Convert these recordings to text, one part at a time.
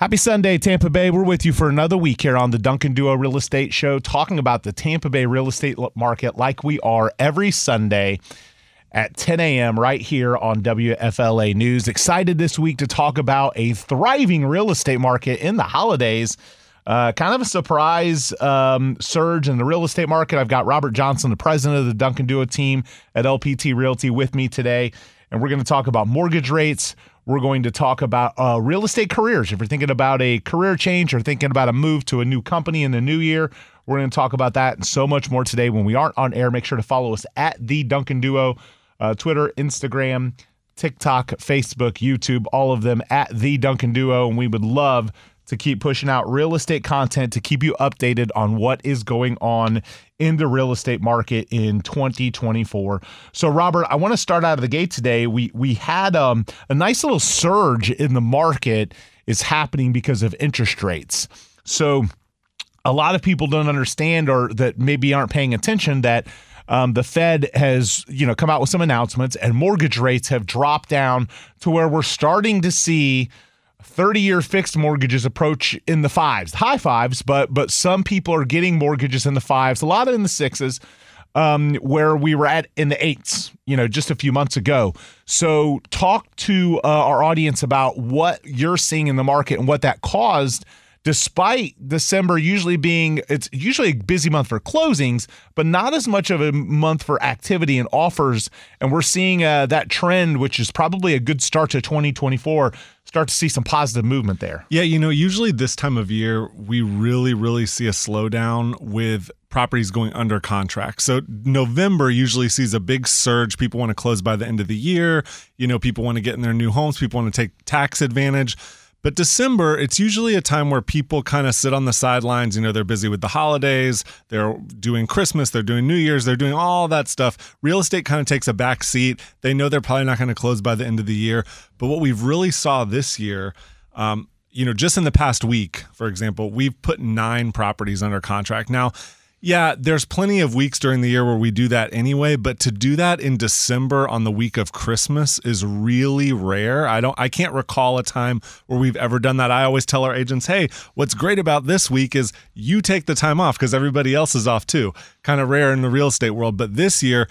Happy Sunday, Tampa Bay. We're with you for another week here on the Duncan Duo Real Estate Show, talking about the Tampa Bay real estate market like we are every Sunday at 10 a.m. right here on WFLA News. Excited this week to talk about a thriving real estate market in the holidays. Uh, kind of a surprise um, surge in the real estate market. I've got Robert Johnson, the president of the Duncan Duo team at LPT Realty, with me today, and we're going to talk about mortgage rates. We're going to talk about uh, real estate careers. If you're thinking about a career change or thinking about a move to a new company in the new year, we're going to talk about that and so much more today. When we aren't on air, make sure to follow us at the Duncan Duo, uh, Twitter, Instagram, TikTok, Facebook, YouTube, all of them at the Duncan Duo. And we would love to keep pushing out real estate content to keep you updated on what is going on in the real estate market in 2024. So, Robert, I want to start out of the gate today. We we had um, a nice little surge in the market is happening because of interest rates. So, a lot of people don't understand or that maybe aren't paying attention that um, the Fed has, you know, come out with some announcements and mortgage rates have dropped down to where we're starting to see 30 year fixed mortgages approach in the fives, high fives, but but some people are getting mortgages in the fives, a lot in the sixes, um, where we were at in the eights, you know, just a few months ago. So talk to uh, our audience about what you're seeing in the market and what that caused despite December usually being it's usually a busy month for closings, but not as much of a month for activity and offers. And we're seeing uh, that trend, which is probably a good start to 2024, start to see some positive movement there. Yeah, you know, usually this time of year we really, really see a slowdown with properties going under contract. So November usually sees a big surge. People want to close by the end of the year. You know, people want to get in their new homes. People want to take tax advantage. But December, it's usually a time where people kind of sit on the sidelines. You know, they're busy with the holidays, they're doing Christmas, they're doing New Year's, they're doing all that stuff. Real estate kind of takes a back seat. They know they're probably not going to close by the end of the year. But what we've really saw this year, um, you know, just in the past week, for example, we've put nine properties under contract. Now, yeah, there's plenty of weeks during the year where we do that anyway, but to do that in December on the week of Christmas is really rare. I don't I can't recall a time where we've ever done that. I always tell our agents, "Hey, what's great about this week is you take the time off because everybody else is off too." Kind of rare in the real estate world, but this year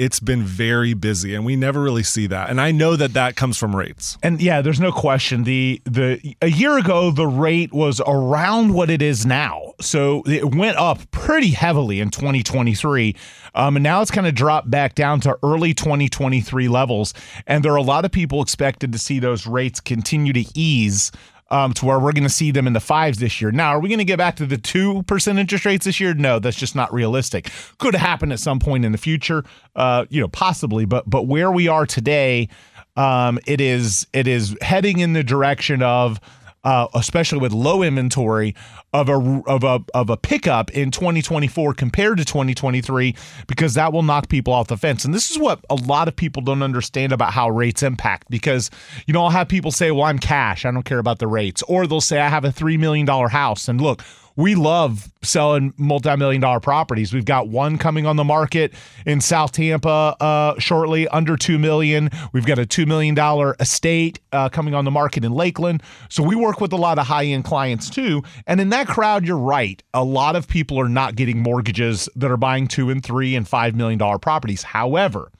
it's been very busy and we never really see that. And i know that that comes from rates. And yeah there's no question. The the a year ago the rate was around what it is now. So it went up pretty heavily in 2023 um, and now it's kind of dropped back down to early 2023 levels and there are a lot of people expected to see those rates continue to ease um, to where we're going to see them in the fives this year. Now, are we going to get back to the 2% interest rates this year? No, that's just not realistic. Could happen at some point in the future, uh, you know, possibly, but but where we are today, um, it is it is heading in the direction of uh, especially with low inventory of a of a of a pickup in 2024 compared to 2023 because that will knock people off the fence. And this is what a lot of people don't understand about how rates impact because you know I'll have people say, "Well, I'm cash. I don't care about the rates." Or they'll say, "I have a 3 million dollar house." And look, we love selling multi-million dollar properties. We've got one coming on the market in South Tampa uh, shortly, under two million. We've got a two million dollar estate uh, coming on the market in Lakeland. So we work with a lot of high-end clients too. And in that crowd, you're right. A lot of people are not getting mortgages that are buying two and three and five million dollar properties. However,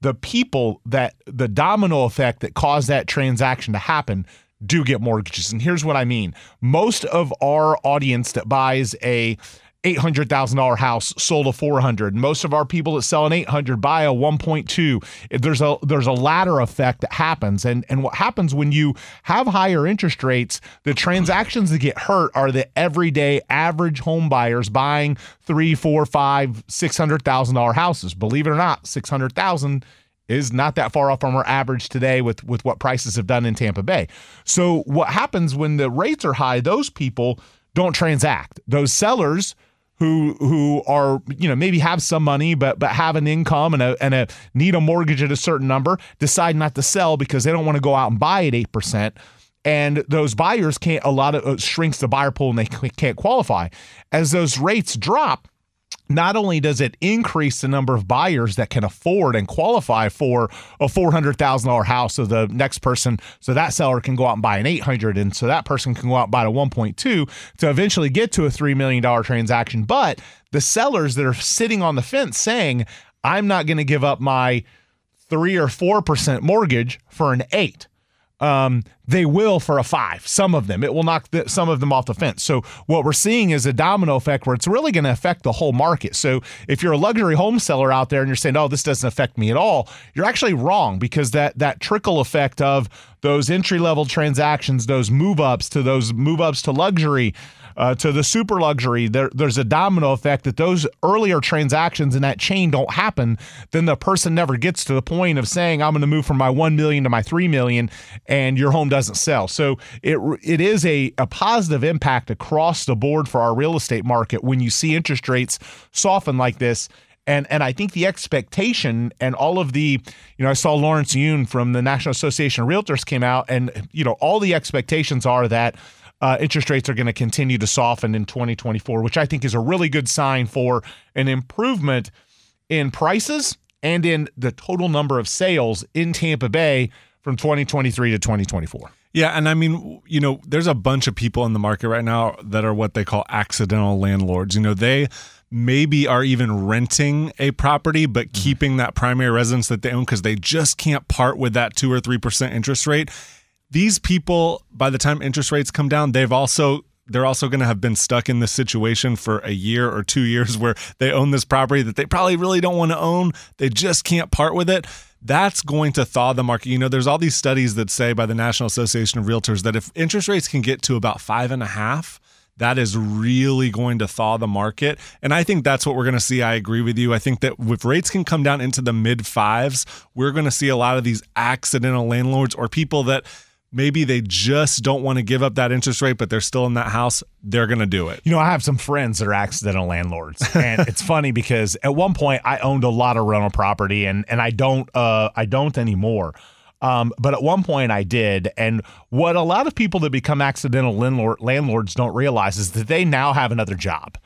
the people that the domino effect that caused that transaction to happen do get mortgages. And here's what I mean most of our audience that buys a $800,000 house sold a 400. Most of our people that sell an 800 buy a 1.2. There's a there's a ladder effect that happens and and what happens when you have higher interest rates, the transactions that get hurt are the everyday average home buyers buying three, four, five, six hundred thousand dollar houses. Believe it or not, 600,000 is not that far off from our average today with with what prices have done in Tampa Bay. So what happens when the rates are high, those people don't transact. Those sellers who who are you know maybe have some money but but have an income and a and a need a mortgage at a certain number decide not to sell because they don't want to go out and buy at 8% and those buyers can't a lot of uh, shrinks the buyer pool and they can't qualify as those rates drop not only does it increase the number of buyers that can afford and qualify for a $400,000 house so the next person so that seller can go out and buy an 800 and so that person can go out and buy a 1.2 to eventually get to a 3 million dollar transaction. But the sellers that are sitting on the fence saying I'm not going to give up my 3 or 4% mortgage for an 8 um, they will for a five. Some of them, it will knock the, some of them off the fence. So what we're seeing is a domino effect where it's really going to affect the whole market. So if you're a luxury home seller out there and you're saying, "Oh, this doesn't affect me at all," you're actually wrong because that that trickle effect of those entry level transactions, those move ups to those move ups to luxury uh, to the super luxury, there, there's a domino effect that those earlier transactions in that chain don't happen. Then the person never gets to the point of saying, I'm going to move from my 1 million to my 3 million, and your home doesn't sell. So it, it is a, a positive impact across the board for our real estate market when you see interest rates soften like this. And and I think the expectation and all of the, you know, I saw Lawrence Yun from the National Association of Realtors came out, and you know, all the expectations are that uh, interest rates are going to continue to soften in 2024, which I think is a really good sign for an improvement in prices and in the total number of sales in Tampa Bay from 2023 to 2024. Yeah, and I mean, you know, there's a bunch of people in the market right now that are what they call accidental landlords. You know, they maybe are even renting a property but mm-hmm. keeping that primary residence that they own because they just can't part with that 2 or 3% interest rate these people, by the time interest rates come down, they've also they're also going to have been stuck in this situation for a year or two years where they own this property that they probably really don't want to own. They just can't part with it. That's going to thaw the market. You know, there's all these studies that say by the National Association of Realtors that if interest rates can get to about five and a half, that is really going to thaw the market. And I think that's what we're going to see. I agree with you. I think that if rates can come down into the mid fives, we're going to see a lot of these accidental landlords or people that maybe they just don't want to give up that interest rate, but they're still in that house, they're going to do it. You know, I have some friends that are accidental landlords, and it's funny because at one point I owned a lot of rental property, and and I don't uh I don't anymore. Um, but at one point I did, and what a lot of people that become accidental landlord, landlords don't realize is that they now have another job,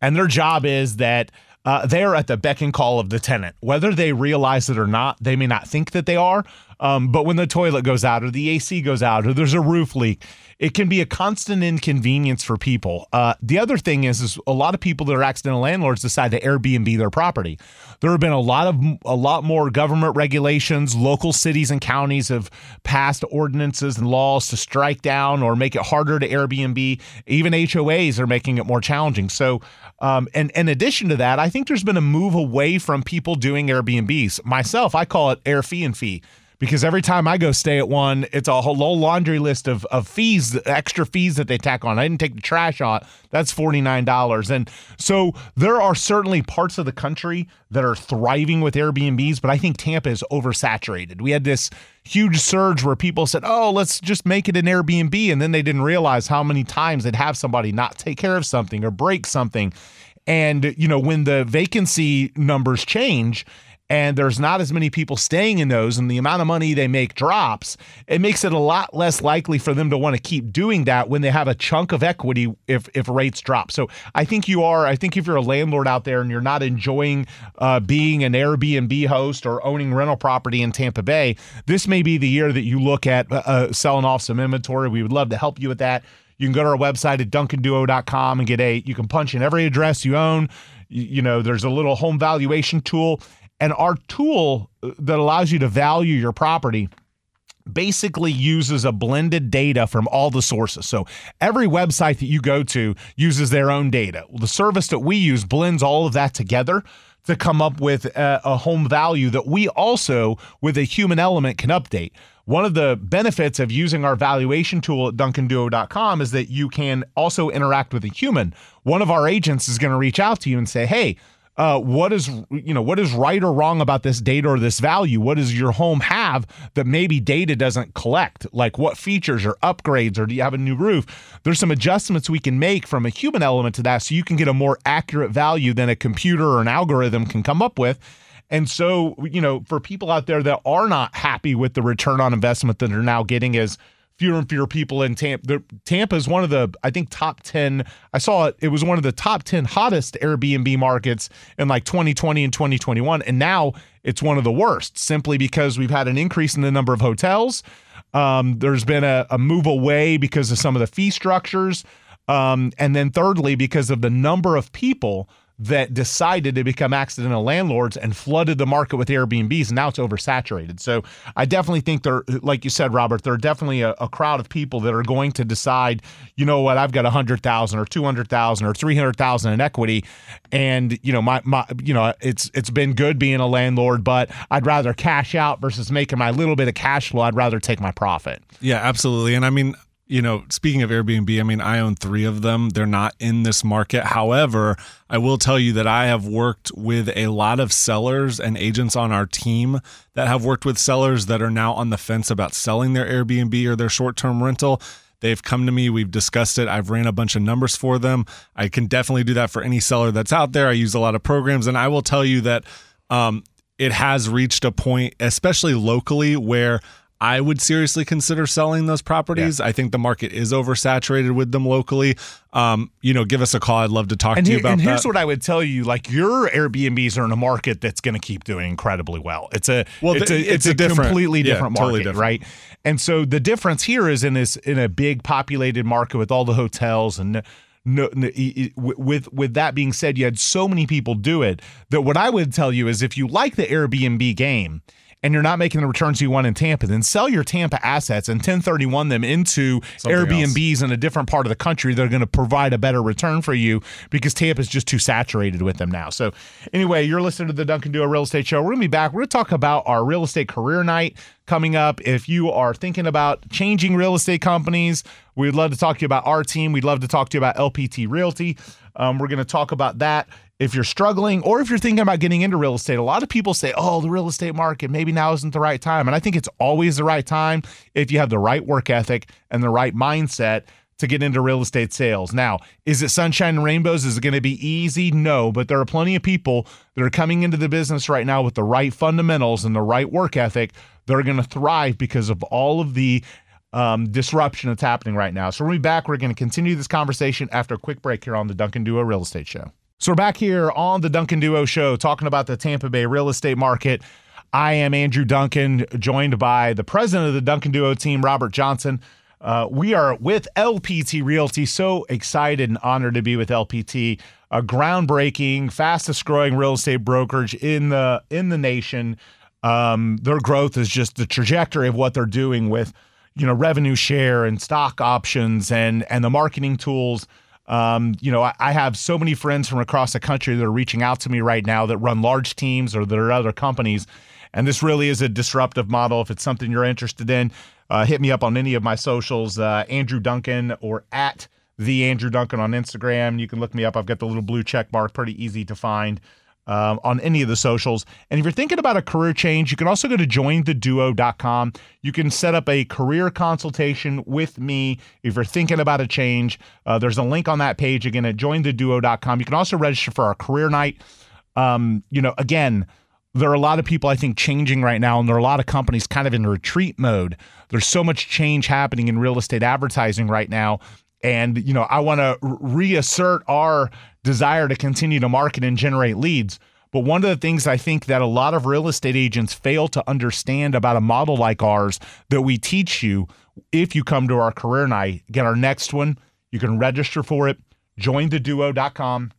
and their job is that uh, they are at the beck and call of the tenant. Whether they realize it or not, they may not think that they are. Um, but when the toilet goes out or the AC goes out or there's a roof leak, it can be a constant inconvenience for people. Uh, the other thing is, is a lot of people that are accidental landlords decide to Airbnb their property. There have been a lot of a lot more government regulations. Local cities and counties have passed ordinances and laws to strike down or make it harder to Airbnb. Even HOAs are making it more challenging. So um, and in addition to that, I think there's been a move away from people doing Airbnbs. Myself, I call it air fee and fee because every time I go stay at one, it's a whole laundry list of, of fees, extra fees that they tack on. I didn't take the trash out. That's $49. And so there are certainly parts of the country that are thriving with Airbnbs, but I think Tampa is oversaturated. We had this huge surge where people said, oh, let's just make it an Airbnb. And then they didn't realize how many times they'd have somebody not take care of something or break something. And, you know, when the vacancy numbers change, and there's not as many people staying in those and the amount of money they make drops, it makes it a lot less likely for them to want to keep doing that when they have a chunk of equity if if rates drop. So I think you are. I think if you're a landlord out there and you're not enjoying uh, being an Airbnb host or owning rental property in Tampa Bay, this may be the year that you look at uh, uh selling off some inventory. We would love to help you with that. You can go to our website at duncanduo.com and get a, you can punch in every address you own. You, you know, there's a little home valuation tool and our tool uh, that allows you to value your property basically uses a blended data from all the sources. So every website that you go to uses their own data. The service that we use blends all of that together to come up with a, a, home value that we also, with a human element, can update. One of the benefits of using our valuation tool at duncanduo.com is that you can also interact with a human. One of our agents is going to reach out to you and say, hey, uh, what is you know what is right or wrong about this data or this value? What does your home have that maybe data doesn't collect? Like what features or upgrades or do you have a new roof? There's some adjustments we can make from a human element to that, so you can get a more accurate value than a computer or an algorithm can come up with. And so, you know, for people out there that are not happy with the return on investment that they're now getting as fewer and fewer people in Tampa. Tampa is one of the, I think, top 10. I saw it, it was one of the top 10 hottest Airbnb markets in like 2020 and 2021. And now it's one of the worst simply because we've had an increase in the number of hotels. Um, there's been a, a, move away because of some of the fee structures. Um, and then thirdly, because of the number of people that decided to become accidental landlords and flooded the market with Airbnbs, and now it's oversaturated. So I definitely think there, like you said, Robert, there are definitely a, a crowd of people that are going to decide, you know what, I've got a hundred thousand or two hundred thousand or three hundred thousand in equity, and you know my my you know it's it's been good being a landlord, but I'd rather cash out versus making my little bit of cash flow. I'd rather take my profit. Yeah, absolutely. And I mean, you know, speaking of Airbnb, I mean, I own three of them. They're not in this market. However, I will tell you that I have worked with a lot of sellers and agents on our team that have worked with sellers that are now on the fence about selling their Airbnb or their short term rental. They've come to me, we've discussed it. I've ran a bunch of numbers for them. I can definitely do that for any seller that's out there. I use a lot of programs, and I will tell you that um, it has reached a point, especially locally, where I would seriously consider selling those properties. Yeah. I think the market is oversaturated with them locally. Um, you know, give us a call. I'd love to talk and to here, you about and that. here's what I would tell you: like your Airbnbs are in a market that's going to keep doing incredibly well. It's a well, it's a it's, it's a, a different, completely different yeah, market, totally different. right? And so the difference here is in this in a big populated market with all the hotels and. No, no, with with that being said, you had so many people do it that what I would tell you is if you like the Airbnb game and you're not making the returns you want in Tampa, then sell your Tampa assets and 1031 them into Something Airbnbs else. in a different part of the country that are going to provide a better return for you because Tampa is just too saturated with them now. So, anyway, you're listening to the Duncan Duo Real Estate Show. We're going to be back. We're going to talk about our real estate career night coming up. If you are thinking about changing real estate companies, we'd love to talk to you about our team. We'd love to talk to you about LPT Realty. Um, we're going to talk about that if you're struggling or if you're thinking about getting into real estate, a lot of people say, oh, the real estate market, maybe now isn't the right time. And I think it's always the right time if you have the right work ethic and the right mindset to get into real estate sales. Now, is it sunshine and rainbows? Is it going to be easy? No, but there are plenty of people that are coming into the business right now with the right fundamentals and the right work ethic that are going to thrive because of all of the um, disruption that's happening right now. So, we'll be back. We're going to continue this conversation after a quick break here on the Duncan Duo Real Estate Show. So we're back here on the Duncan Duo Show talking about the Tampa Bay real estate market. I am Andrew Duncan, joined by the president of the Duncan Duo team, Robert Johnson. Uh, we are with LPT Realty. So excited and honored to be with LPT, a groundbreaking, fastest growing real estate brokerage in the in the nation. Um, their growth is just the trajectory of what they're doing with, you know, revenue share and stock options and and the marketing tools um, you know, I, I, have so many friends from across the country that are reaching out to me right now that run large teams or that are other companies. And this really is a disruptive model. If it's something you're interested in, uh, hit me up on any of my socials, uh, Andrew Duncan or at the Andrew Duncan on Instagram. You can look me up. I've got the little blue check mark, pretty easy to find um, on any of the socials. And if you're thinking about a career change, you can also go to jointheduo.com. You can set up a career consultation with me if you're thinking about a change. Uh, there's a link on that page again at jointheduo.com. You can also register for our career night. Um, you know, again, there are a lot of people I think changing right now, and there are a lot of companies kind of in retreat mode. There's so much change happening in real estate advertising right now. And, you know, I want to reassert our desire to continue to market and generate leads. But one of the things I think that a lot of real estate agents fail to understand about a model like ours that we teach you if you come to our career night, get our next one, you can register for it, jointheduo.com.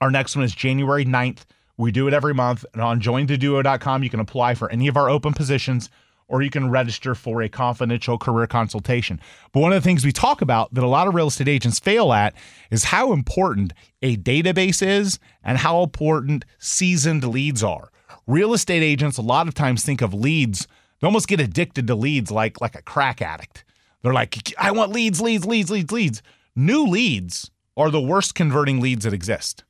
Our next one is January 9th. We do it every month. And on jointheduo.com, you can apply for any of our open positions or you can register for a confidential career consultation. But one of the things we talk about that a lot of real estate agents fail at is how important a database is and how important seasoned leads are. Real estate agents a lot of times think of leads, they almost get addicted to leads like like a crack addict. They're like, I want leads, leads, leads, leads, leads. New leads are the worst converting leads that exist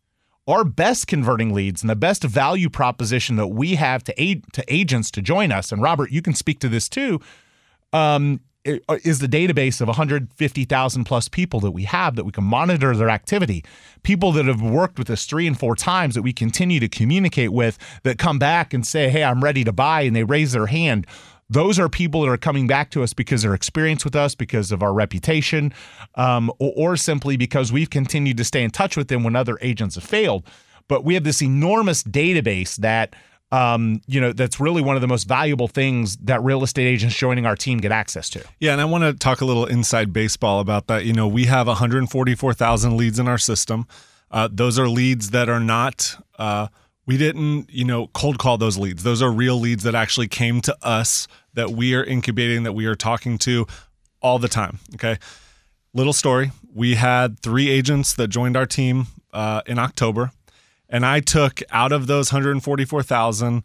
our best converting leads and the best value proposition that we have to aid to agents to join us. And Robert, you can speak to this too. Um, uh, is the database of 150,000 plus people that we have that we can monitor their activity. People that have worked with us three and four times that we continue to communicate with that come back and say, Hey, I'm ready to buy, and they raise their hand. Those are people that are coming back to us because they're experienced with us, because of our reputation, um, or, or simply because we've continued to stay in touch with them when other agents have failed. But we have this enormous database that um, you know, that's really one of the most valuable things that real estate agents joining our team get access to. Yeah, and I want to talk a little inside baseball about that. You know, we have 144,000 leads in our system. Uh, those are leads that are not. Uh, we didn't, you know, cold call those leads. Those are real leads that actually came to us that we are incubating, that we are talking to all the time. Okay. Little story. We had three agents that joined our team uh, in October and I took out of those 144,000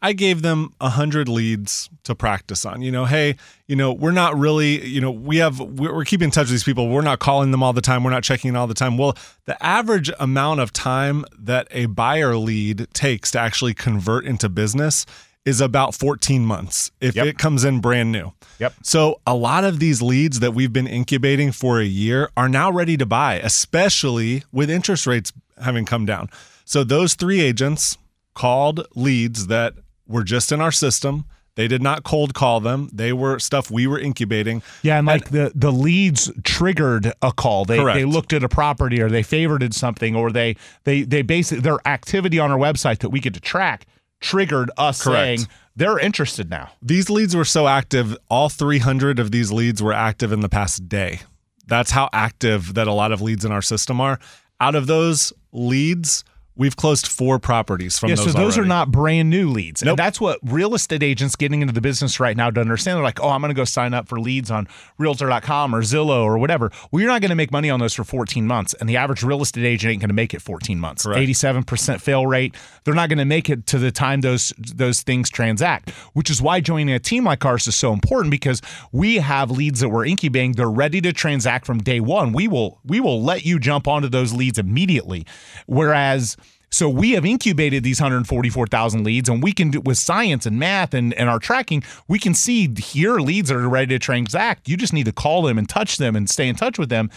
I gave them a 100 leads to practice on. You know, hey, you know, we're not really, you know, we have we're keeping in touch with these people. We're not calling them all the time. We're not checking in all the time. Well, the average amount of time that a buyer lead takes to actually convert into business is about 14 months if yep. it comes in brand new. Yep. So a lot of these leads that we've been incubating for a year are now ready to buy, especially with interest rates having come down. So those three agents called leads that were just in our system. They did not cold call them. They were stuff we were incubating. Yeah, and like and, the the leads triggered a call. They correct. they looked at a property or they favorited something or they they they basically their activity on our website that we get to track triggered us correct. saying they're interested now. These leads were so active. All 300 of these leads were active in the past day. That's how active that a lot of leads in our system are. Out of those leads, We've closed four properties from yeah, those. so those already. are not brand new leads. Nope. And that's what real estate agents getting into the business right now to understand. They're like, oh, I'm going to go sign up for leads on realtor.com or Zillow or whatever. Well, you're not going to make money on those for 14 months. And the average real estate agent ain't going to make it 14 months. Correct. 87% fail rate. They're not going to make it to the time those those things transact, which is why joining a team like ours is so important because we have leads that we're incubating. They're ready to transact from day one. We will we will let you jump onto those leads immediately. Whereas so we have incubated these 144,000 leads, and we can do with science and math and, and our tracking, we can see here leads are ready to transact. You just need to call them and touch them and stay in touch with them.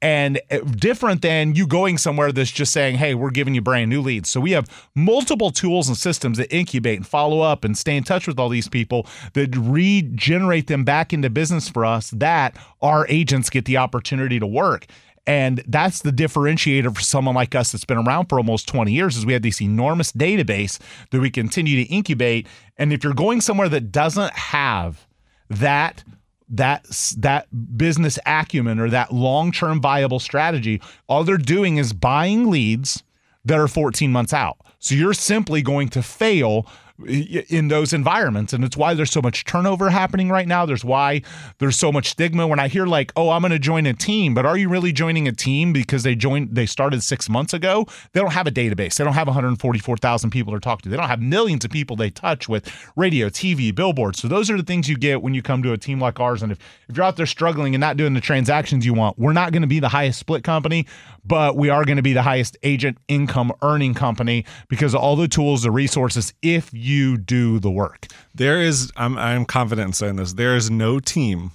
And uh, different than you going somewhere that's just saying, hey, we're giving you brand new leads. So we have multiple tools and systems that incubate and follow up and stay in touch with all these people that regenerate them back into business for us that our agents get the opportunity to work. And that's the differentiator for someone like us that's been around for almost 20 years is we have this enormous database that we continue to incubate. And if you're going somewhere that doesn't have that that that business acumen or that long-term viable strategy, all they're doing is buying leads that are 14 months out. So you're simply going to fail in those environments. And it's why there's so much turnover happening right now. There's why there's so much stigma. When i hear like oh i'm going to join a team but are you really joining a team because they joined they started 6 months ago? They don't have a database. They don't have 144,000 people to talk to. They don't have millions of people they touch with radio tv billboards. So those are the things you get when you come to a team like ours. And if, if you're out there struggling and not doing the transactions you want we're not going to be the highest split company but we are going to be the highest agent income earning company because of all the tools the resources if you you do the work. There is, I'm, I'm confident in saying this, there is no team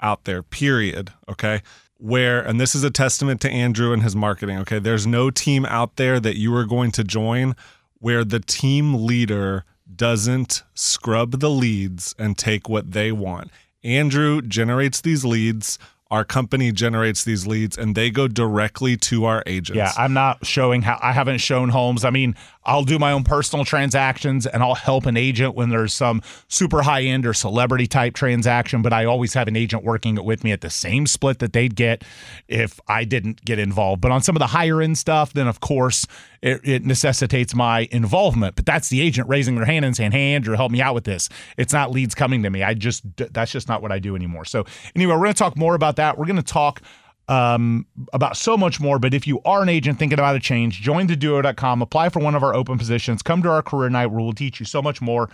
out there, period. Okay. Where, and this is a testament to Andrew and his marketing. Okay. There's no team out there that you are going to join where the team leader doesn't scrub the leads and take what they want. Andrew generates these leads our company generates these leads and they go directly to our agents. Yeah, I'm not showing how I haven't shown homes. I mean, I'll do my own personal transactions and I'll help an agent when there's some super high end or celebrity type transaction, but I always have an agent working it with me at the same split that they'd get if I didn't get involved. But on some of the higher end stuff, then of course it, it necessitates my involvement. But that's the agent raising their hand and saying, Hey, Andrew, help me out with this. It's not leads coming to me. I just, that's just not what I do anymore. So, anyway, we're going to talk more about that. We're going to talk um, about so much more. But if you are an agent thinking about a change, join theduo.com, apply for one of our open positions, come to our career night where we'll teach you so much more.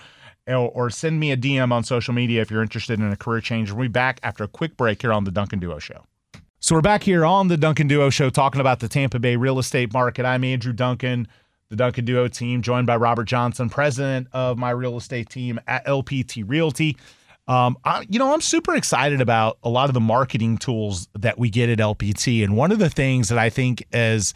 Or, send me a DM on social media if you're interested in a career change. We'll be back after a quick break here on the Duncan Duo Show. So we're back here on the Duncan Duo Show talking about the Tampa Bay real estate market. I'm Andrew Duncan, the Duncan Duo team, joined by Robert Johnson, president of my real estate team at LPT Realty. Um, I, you know, I'm super excited about a lot of the marketing tools that we get at LPT. And one of the things that I think is,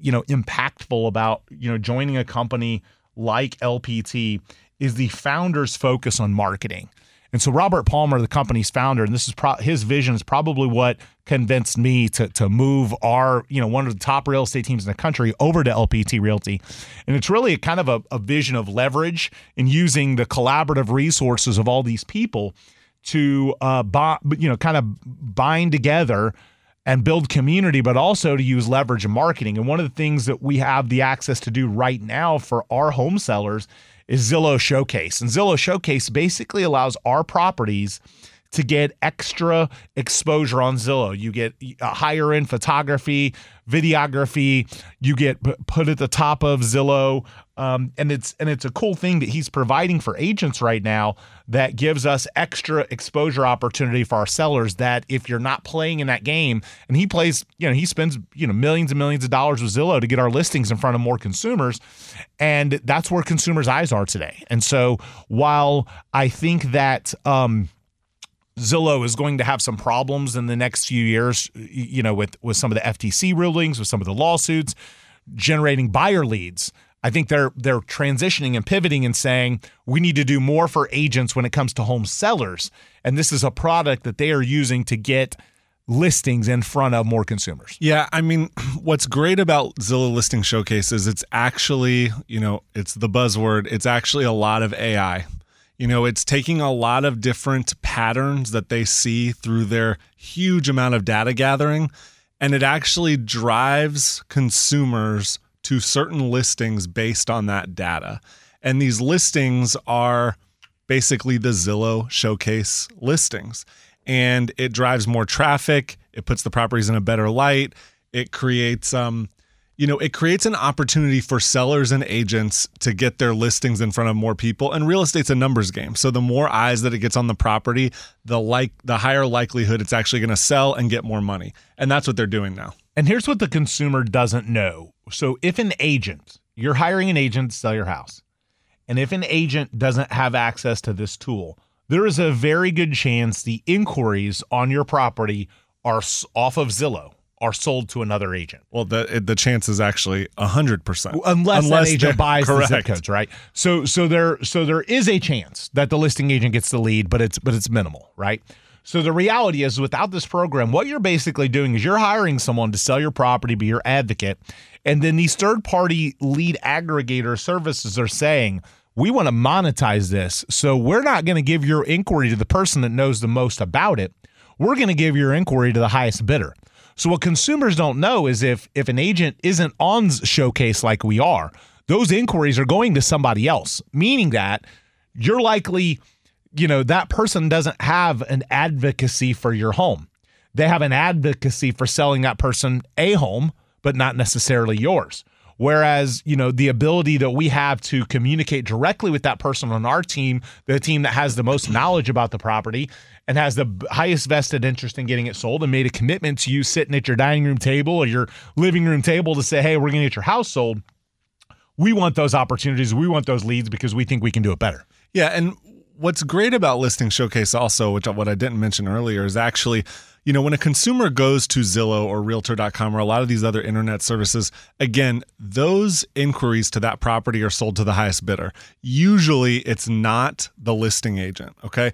you know, impactful about, you know, joining a company like LPT is the founder's focus on marketing. And so Robert Palmer, the company's founder, and this is pro- his vision is probably what convinced me to to move our you know one of the top real estate teams in the country over to LPT Realty, and it's really a kind of a, a vision of leverage and using the collaborative resources of all these people to uh, buy, you know kind of bind together and build community, but also to use leverage and marketing. And one of the things that we have the access to do right now for our home sellers is Zillow Showcase. And Zillow Showcase basically allows our properties to get extra exposure on Zillow. You get higher end photography, videography. You get put at the top of Zillow, um, and it's and it's a cool thing that he's providing for agents right now that gives us extra exposure opportunity for our sellers. That if you're not playing in that game, and he plays, you know, he spends you know millions and millions of dollars with Zillow to get our listings in front of more consumers, and that's where consumers' eyes are today. And so while I think that. Um, Zillow is going to have some problems in the next few years, you know, with with some of the FTC rulings, with some of the lawsuits, generating buyer leads. I think they're they're transitioning and pivoting and saying we need to do more for agents when it comes to home sellers, and this is a product that they are using to get listings in front of more consumers. Yeah, I mean, what's great about Zillow Listing Showcase is it's actually, you know, it's the buzzword. It's actually a lot of AI. You know, it's taking a lot of different patterns that they see through their huge amount of data gathering, and it actually drives consumers to certain listings based on that data. And these listings are basically the Zillow showcase listings. And it drives more traffic, it puts the properties in a better light, it creates um you know, it creates an opportunity for sellers and agents to get their listings in front of more people. And real estate's a numbers game. So the more eyes that it gets on the property, the like the higher likelihood it's actually going to sell and get more money. And that's what they're doing now. And here's what the consumer doesn't know. So if an agent, you're hiring an agent to sell your house, and if an agent doesn't have access to this tool, there is a very good chance the inquiries on your property are off of Zillow are sold to another agent. Well, the the chance is actually hundred percent, unless, unless that agent buys correct. the zip codes, right? So so there so there is a chance that the listing agent gets the lead, but it's but it's minimal, right? So the reality is, without this program, what you're basically doing is you're hiring someone to sell your property, be your advocate, and then these third party lead aggregator services are saying. We want to monetize this. So we're not going to give your inquiry to the person that knows the most about it. We're going to give your inquiry to the highest bidder. So what consumers don't know is if if an agent isn't on showcase like we are, those inquiries are going to somebody else, meaning that you're likely, you know, that person doesn't have an advocacy for your home. They have an advocacy for selling that person a home, but not necessarily yours. Whereas, you know, the ability that we have to communicate directly with that person on our team, the team that has the most knowledge about the property and has the highest vested interest in getting it sold and made a commitment to you sitting at your dining room table or your living room table to say, hey, we're going to get your house sold. We want those opportunities. We want those leads because we think we can do it better. Yeah. And what's great about Listing Showcase also, which what I didn't mention earlier, is actually you know, when a consumer goes to Zillow or Realtor.com or a lot of these other internet services, again, those inquiries to that property are sold to the highest bidder. Usually it's not the listing agent, okay?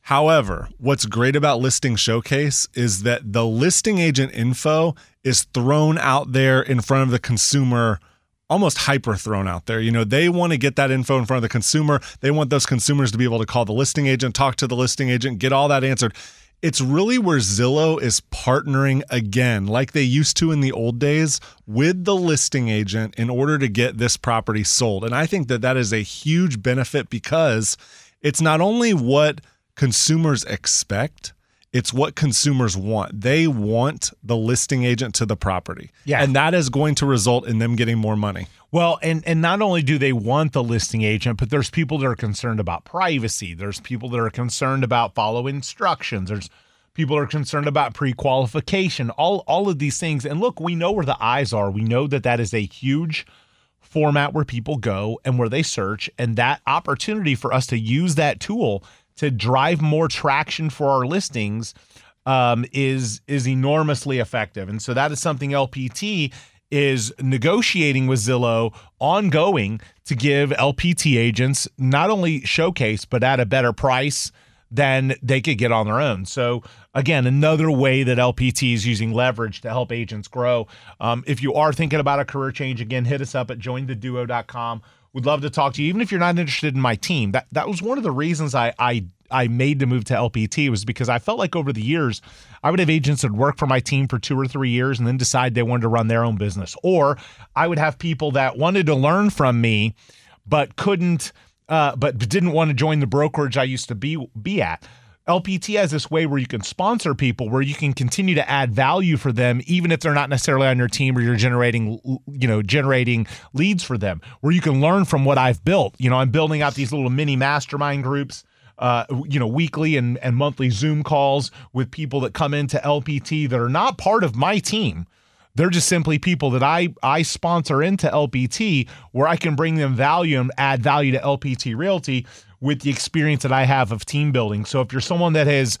However, what's great about Listing Showcase is that the listing agent info is thrown out there in front of the consumer almost hyper thrown out there. You know, they want to get that info in front of the consumer. They want those consumers to be able to call the listing agent, talk to the listing agent, get all that answered it's really where Zillow is partnering again, like they used to in the old days, with the listing agent in order to get this property sold. And I think that that is a huge benefit because it's not only what consumers expect, it's what consumers want. They want the listing agent to the property. Yeah. And that is going to result in them getting more money. Well, and and not only do they want the listing agent, but there's people that are concerned about privacy. There's people that are concerned about follow instructions. There's people are concerned about pre-qualification. All all of these things. And look, we know where the eyes are. We know that that is a huge format where people go and where they search and that opportunity for us to use that tool to drive more traction for our listings um, is is enormously effective. And so that is something LPT is negotiating with Zillow ongoing to give LPT agents not only showcase but at a better price than they could get on their own. So again, another way that LPT is using leverage to help agents grow. Um, if you are thinking about a career change, again, hit us up at jointheduo.com. Would love to talk to you, even if you're not interested in my team. That that was one of the reasons I I I made the move to LPT was because I felt like over the years I would have agents that work for my team for two or three years and then decide they wanted to run their own business, or I would have people that wanted to learn from me but couldn't, uh, but didn't want to join the brokerage I used to be be at. LPT has this way where you can sponsor people where you can continue to add value for them even if they're not necessarily on your team or you're generating you know generating leads for them where you can learn from what I've built. You know, I'm building out these little mini mastermind groups uh, you know, weekly and, and monthly Zoom calls with people that come into LPT that are not part of my team. They're just simply people that I I sponsor into LPT where I can bring them value and add value to LPT Realty with the experience that I have of team building. So if you're someone that has,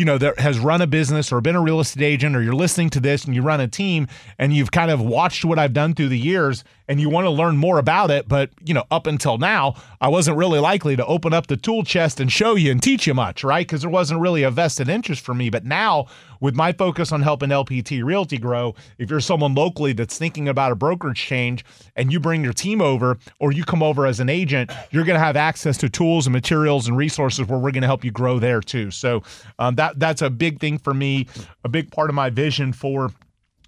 you know, that has run a business or been a real estate agent or you're listening to this and you run a team and you've kind of watched what I've done through the years and you want to learn more about it, but you know, up until now, I wasn't really likely to open up the tool chest and show you and teach you much, right? Because there wasn't really a vested interest for me. But now, with my focus on helping LPT Realty grow, if you're someone locally that's thinking about a brokerage change and you bring your team over or you come over as an agent, you're going to have access to tools and materials and resources where we're going to help you grow there too. So um, that that's a big thing for me, a big part of my vision for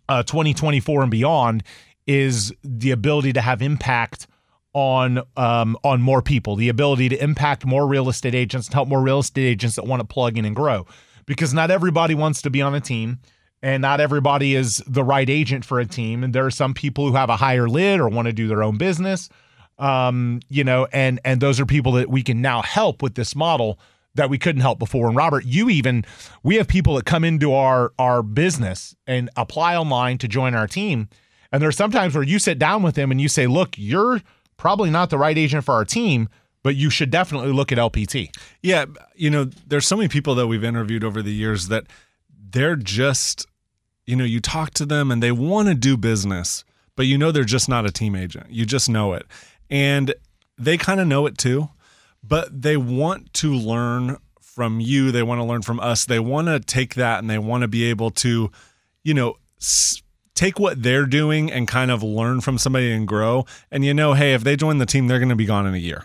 uh, 2024 and beyond is the ability to have impact on um, on more people, the ability to impact more real estate agents, and help more real estate agents that want to plug in and grow. Because not everybody wants to be on a team, and not everybody is the right agent for a team. And there are some people who have a higher lid or want to do their own business, um, you know, and and those are people that we can now help with this model that we couldn't help before. And Robert, you even we have people that come into our our business and apply online to join our team and there's sometimes where you sit down with them and you say, look, you're probably not the right agent for our team, but you should definitely look at LPT. Yeah. You know, there's so many people that we've interviewed over the years that they're just, you know, you talk to them and they want to do business, but you know, they're just not a team agent. You just know it. And they kind of know it too, but they want to learn from you. They want to learn from us. They want to take that and they want to be able to, you know, take what they're doing and kind of learn from somebody and grow. And you know, hey, if they join the team, they're going to be gone in a year.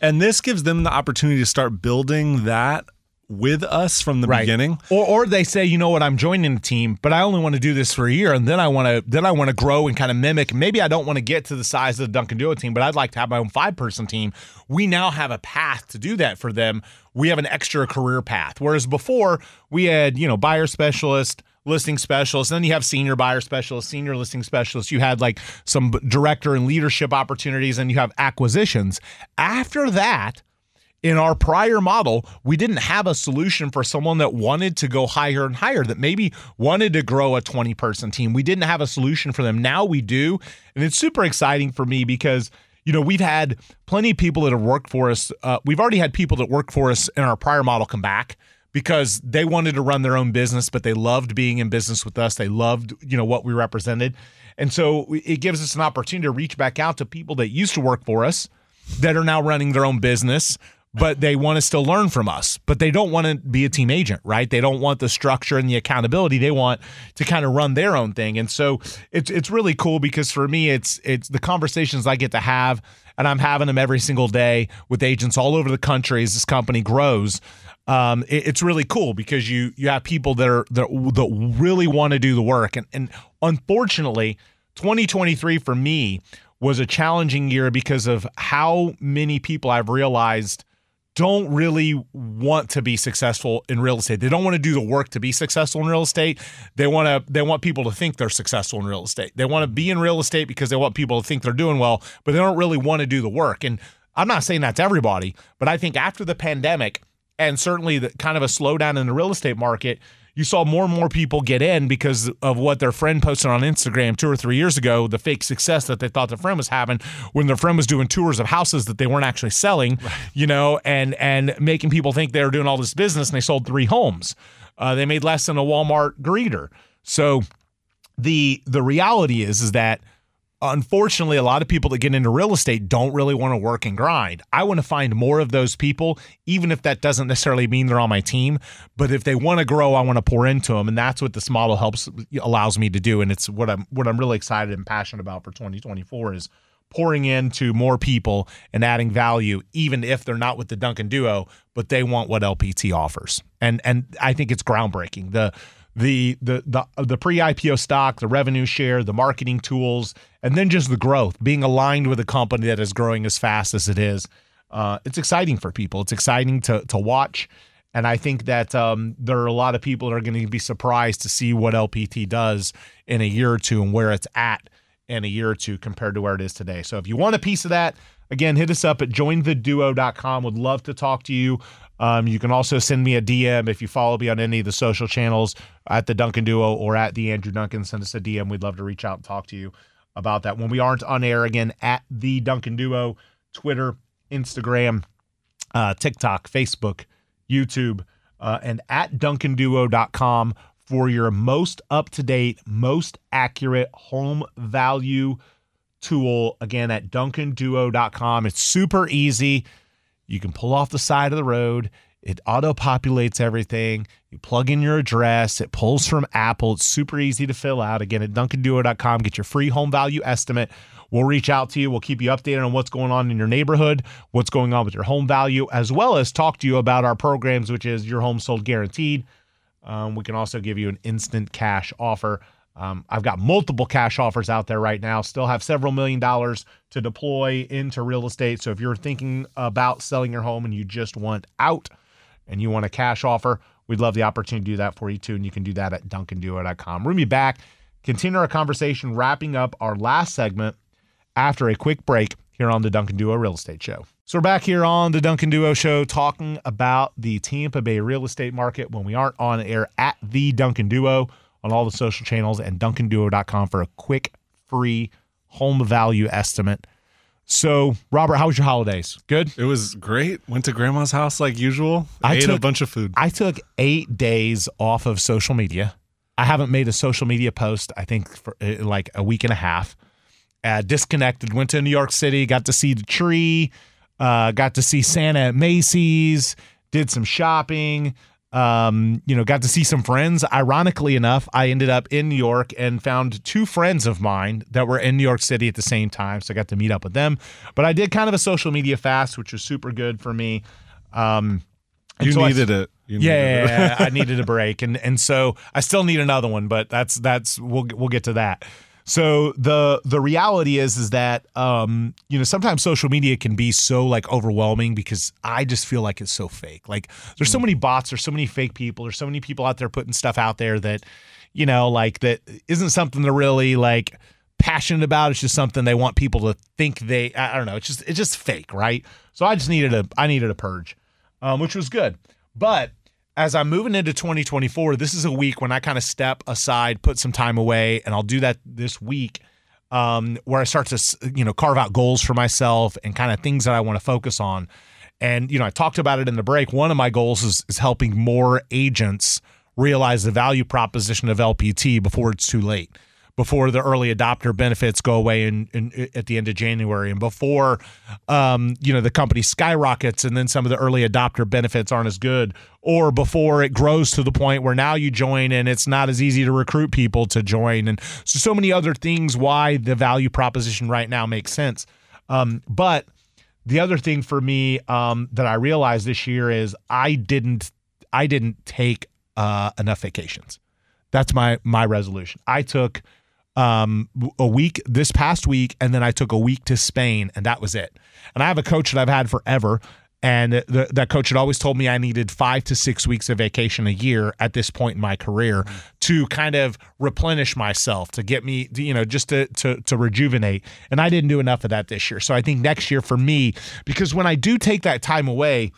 And this gives them the opportunity to start building that with us from the right. beginning. Or or they say, you know what, I'm joining the team, but I only want to do this for a year and then I want to then I want to grow and kind of mimic. Maybe I don't want to get to the size of the Duncan Duo team, but I'd like to have my own five person team. We now have a path to do that for them. We have an extra career path. Whereas before we had, you know, buyer specialist, listing specialist. Then you have senior buyer specialist, senior listing specialist. You had like some director and leadership opportunities, and you have acquisitions. After that, in our prior model, we didn't have a solution for someone that wanted to go higher and higher, that maybe wanted to grow a 20 person team. We didn't have a solution for them. Now we do. And it's super exciting for me because, you know, we've had plenty of people that have worked for us. Uh, we've already had people that work for us in our prior model come back because they wanted to run their own business, but they loved being in business with us. They loved, you know, what we represented. And so it gives us an opportunity to reach back out to people that used to work for us that are now running their own business, but they want to still learn from us. But they don't want to be a team agent, right? They don't want the structure and the accountability. They want to kind of run their own thing. And so it's it's really cool because for me it's it's the conversations I get to have and I'm having them every single day with agents all over the country as this company grows um, it, it's really cool because you you have people that are that, that really want to do the work, and and unfortunately, 2023 for me was a challenging year because of how many people I've realized don't really want to be successful in real estate. They don't want to do the work to be successful in real estate. They want to they want people to think they're successful in real estate. They want to be in real estate because they want people to think they're doing well, but they don't really want to do the work. And I'm not saying that's everybody, but I think after the pandemic, and certainly the kind of a slowdown in the real estate market, you saw more and more people get in because of what their friend posted on Instagram two or three years ago, the fake success that they thought their friend was having when their friend was doing tours of houses that they weren't actually selling, right. you know, and and making people think they were doing all this business and they sold three homes. Uh, they made less than a Walmart greeter. So the the reality is is that unfortunately a lot of people that get into real estate don't really want to work and grind. I want to find more of those people even if that doesn't necessarily mean they're on my team but if they want to grow i want to pour into them and that's what this model helps allows me to do and it's what i'm what i'm really excited and passionate about for 2024 is pouring into more people and adding value even if they're not with the duncan duo but they want what lpt offers. And and i think it's groundbreaking. The the the the the pre-IPO stock, the revenue share, the marketing tools, and then just the growth, being aligned with a company that is growing as fast as it is. Uh, it's exciting for people. It's exciting to to watch, and I think that um, there are a lot of people that are going to be surprised to see what LPT does in a year or two and where it's at in a year or two compared to where it is today. So if you want a piece of that, again, hit us up at jointheduo.com. Would love to talk to you. Um, you can also send me a DM if you follow me on any of the social channels at the Duncan Duo or at the Andrew Duncan. Send us a DM. We'd love to reach out and talk to you about that. When we aren't on air again, at the Duncan Duo, Twitter, Instagram, uh, TikTok, Facebook, YouTube, uh, and at DuncanDuo.com for your most up to date, most accurate home value tool. Again, at DuncanDuo.com. It's super easy. You can pull off the side of the road. It auto populates everything. You plug in your address. It pulls from Apple. It's super easy to fill out. Again, at duncanduo.com, get your free home value estimate. We'll reach out to you. We'll keep you updated on what's going on in your neighborhood, what's going on with your home value, as well as talk to you about our programs, which is your home sold guaranteed. Um, we can also give you an instant cash offer. Um, I've got multiple cash offers out there right now. Still have several million dollars to deploy into real estate. So if you're thinking about selling your home and you just want out and you want a cash offer, we'd love the opportunity to do that for you too. And you can do that at duncanduo.com. We're be back, continue our conversation, wrapping up our last segment after a quick break here on the Duncan Duo Real Estate Show. So we're back here on the Duncan Duo Show talking about the Tampa Bay real estate market when we aren't on air at the Duncan Duo on all the social channels and duncanduo.com for a quick free home value estimate. So, Robert, how was your holidays? Good. It was great. Went to grandma's house like usual. I ate took- a bunch of food. I took eight days off of social media. I haven't made a social media post, I think, for uh, like a week and a half. Uh, disconnected, went to New York City, got to see the tree, uh, got to see Santa at Macy's, did some shopping, um, you know, got to see some friends. Ironically enough, I ended up in New York and found two friends of mine that were in New York City at the same time. So I got to meet up with them. But I did kind of a social media fast, which was super good for me. Um, you so I- needed it. You yeah, needed it. yeah, yeah, I needed a break, and and so I still need another one, but that's that's we'll we'll get to that. So the the reality is is that um you know sometimes social media can be so like overwhelming because I just feel like it's so fake. Like there's so many bots, there's so many fake people, there's so many people out there putting stuff out there that you know like that isn't something to really like passionate about. It's just something they want people to think they I I don't know. It's just it's just fake, right? So I just needed a I needed a purge, um, which was good. But as I'm moving into 2024, this is a week when I kind of step aside, put some time away, and I'll do that this week, um, where I start to you know carve out goals for myself and kind of things that I want to focus on. And you know, I talked about it in the break. One of my goals is is helping more agents realize the value proposition of LPT before it's too late, before the early adopter benefits go away in, in at the end of January, and before um, you know the company skyrockets, and then some of the early adopter benefits aren't as good, or before it grows to the point where now you join and it's not as easy to recruit people to join, and so so many other things why the value proposition right now makes sense. Um, but the other thing for me um, that I realized this year is I didn't I didn't take uh, enough vacations. That's my my resolution. I took um, a week this past week, and then I took a week to Spain, and that was it. And I have a coach that I've had forever, and the, that coach had always told me I needed five to six weeks of vacation a year at this point in my career to kind of replenish myself, to get me, you know, just to to to rejuvenate. And I didn't do enough of that this year. So I think next year for me, because when I do take that time away,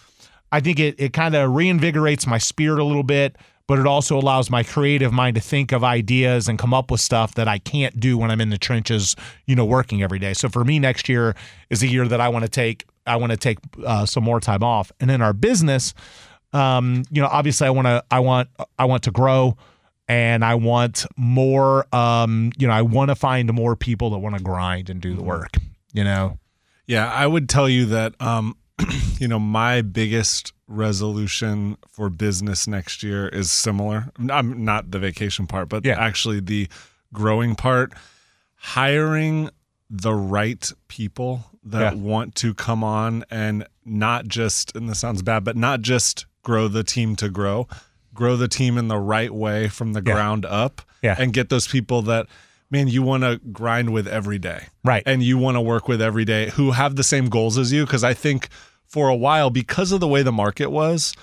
I think it it kind of reinvigorates my spirit a little bit, but it also allows my creative mind to think of ideas and come up with stuff that I can't do when I'm in the trenches, you know, working every day. So for me, next year is a year that I want to take. I want to take uh, some more time off. And in our business, um, you know, obviously, I want to, I want, I want to grow. and I want more. Um, you know, I want to find more people that want to grind and do the work. You know, Yeah, I would tell you that um you know, my biggest resolution for business next year is similar. I'm not the vacation part, but Yeah. actually the growing part, hiring the right people that Yeah. want to come on and not just and this sounds bad, but not just grow the team to grow, grow the team in the right way from the Yeah. ground up Yeah. and get those people that man you want to grind with every day right? and you want to work with every day who have the same goals as you because i think for a while because of the way the market was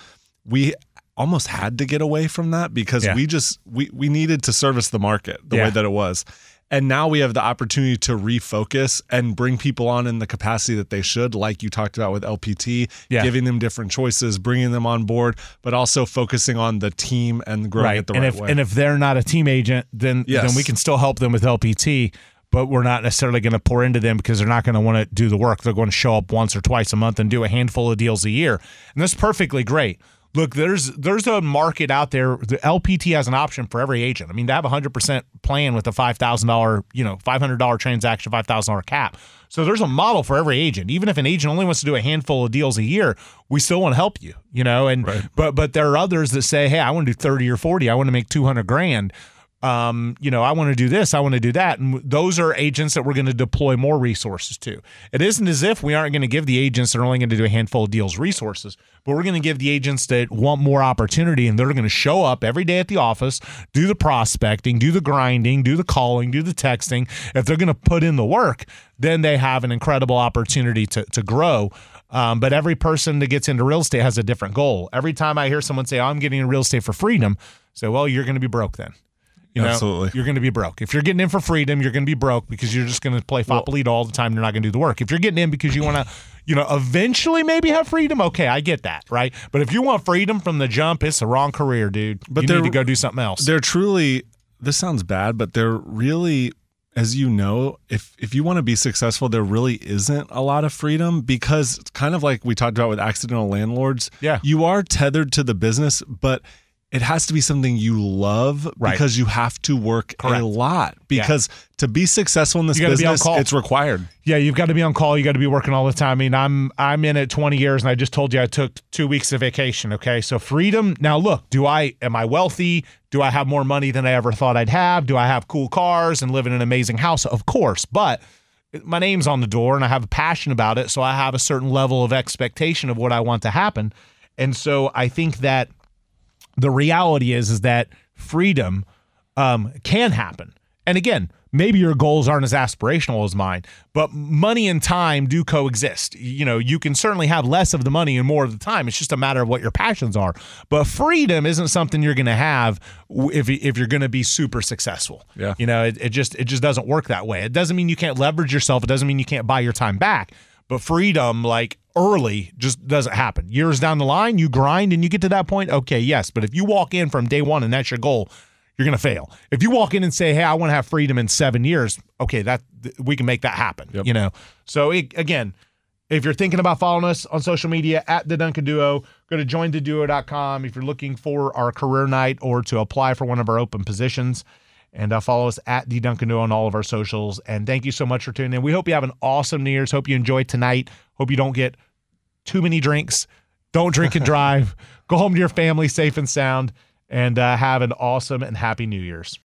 we almost had to get away from that because Yeah. we just we we needed to service the market the Yeah. way that it was and now we have the opportunity to refocus and bring people on in the capacity that they should like you talked about with lpt Yeah. giving them different choices bringing them on board but also focusing on the team and growing right. it the and right if way and if they're not a team agent, then Yes. then we can still help them with LPT. But we're not necessarily going to pour into them because they're not going to want to do the work. They're going to show up once or twice a month and do a handful of deals a year, and that's perfectly great. Look, there's there's a market out there. The LPT has an option for every agent. I mean, to have a hundred percent plan with a five thousand dollar, you know, five hundred dollar transaction, five thousand dollar cap. So there's a model for every agent. Even if an agent only wants to do a handful of deals a year, we still want to help you. You know, and but but there are others that say, hey, I want to do thirty or forty. I want to make two hundred grand um, you know, I want to do this, I want to do that. And those are agents that we're going to deploy more resources to. It isn't as if we aren't going to give the agents that are only going to do a handful of deals resources, but we're going to give the agents that want more opportunity and they're going to show up every day at the office, do the prospecting, do the grinding, do the calling, do the texting. If they're going to put in the work, then they have an incredible opportunity to, to grow. Um, but every person that gets into real estate has a different goal. Every time I hear someone say, oh, I'm getting in real estate for freedom, say, well, you're going to be broke then. You know, Absolutely. you're going to be broke. If you're getting in for freedom, you're going to be broke because you're just going to play Fopolito all the time. You're not going to do the work. If you're getting in because you want to, you know, eventually maybe have freedom, okay, I get that, right? But if you want freedom from the jump, it's the wrong career, dude. But you need to go do something else. they're truly this sounds bad but they're really as you know if if you want to be successful there really isn't a lot of freedom because it's kind of like we talked about with accidental landlords Yeah. you are tethered to the business but it has to be something you love Right. because you have to work Correct. a lot because to be successful in this You be on business it's required Yeah, you've got to be on call. You got to be working all the time. I mean, I'm I'm in it 20 years, and I just told you I took two weeks of vacation. Okay, so freedom. Now, look, do I am I wealthy? Do I have more money than I ever thought I'd have? Do I have cool cars and live in an amazing house? Of course, but my name's on the door, and I have a passion about it, so I have a certain level of expectation of what I want to happen, and so I think that the reality is is that freedom um, can happen. And again, maybe your goals aren't as aspirational as mine, but money and time do coexist. You know, you can certainly have less of the money and more of the time. It's just a matter of what your passions are. But freedom isn't something you're going to have if if you're going to be super successful. Yeah. You know, it, it just it just doesn't work that way. It doesn't mean you can't leverage yourself. It doesn't mean you can't buy your time back. But freedom, like early, just doesn't happen. Years down the line, you grind and you get to that point. Okay, yes. But if you walk in from day one and that's your goal, you're going to fail. If you walk in and say, "Hey, I want to have freedom in seven years," okay, that th- we can make that happen. You know. So it, again, if you're thinking about following us on social media at the Duncan Duo, go to jointheduo.com. If you're looking for our career night or to apply for one of our open positions, and uh, follow us at the Duncan Duo on all of our socials. And thank you so much for tuning in. We hope you have an awesome New Year's. Hope you enjoy tonight. Hope you don't get too many drinks. Don't drink and drive. Go home to your family safe and sound, and uh, have an awesome and happy New Year's.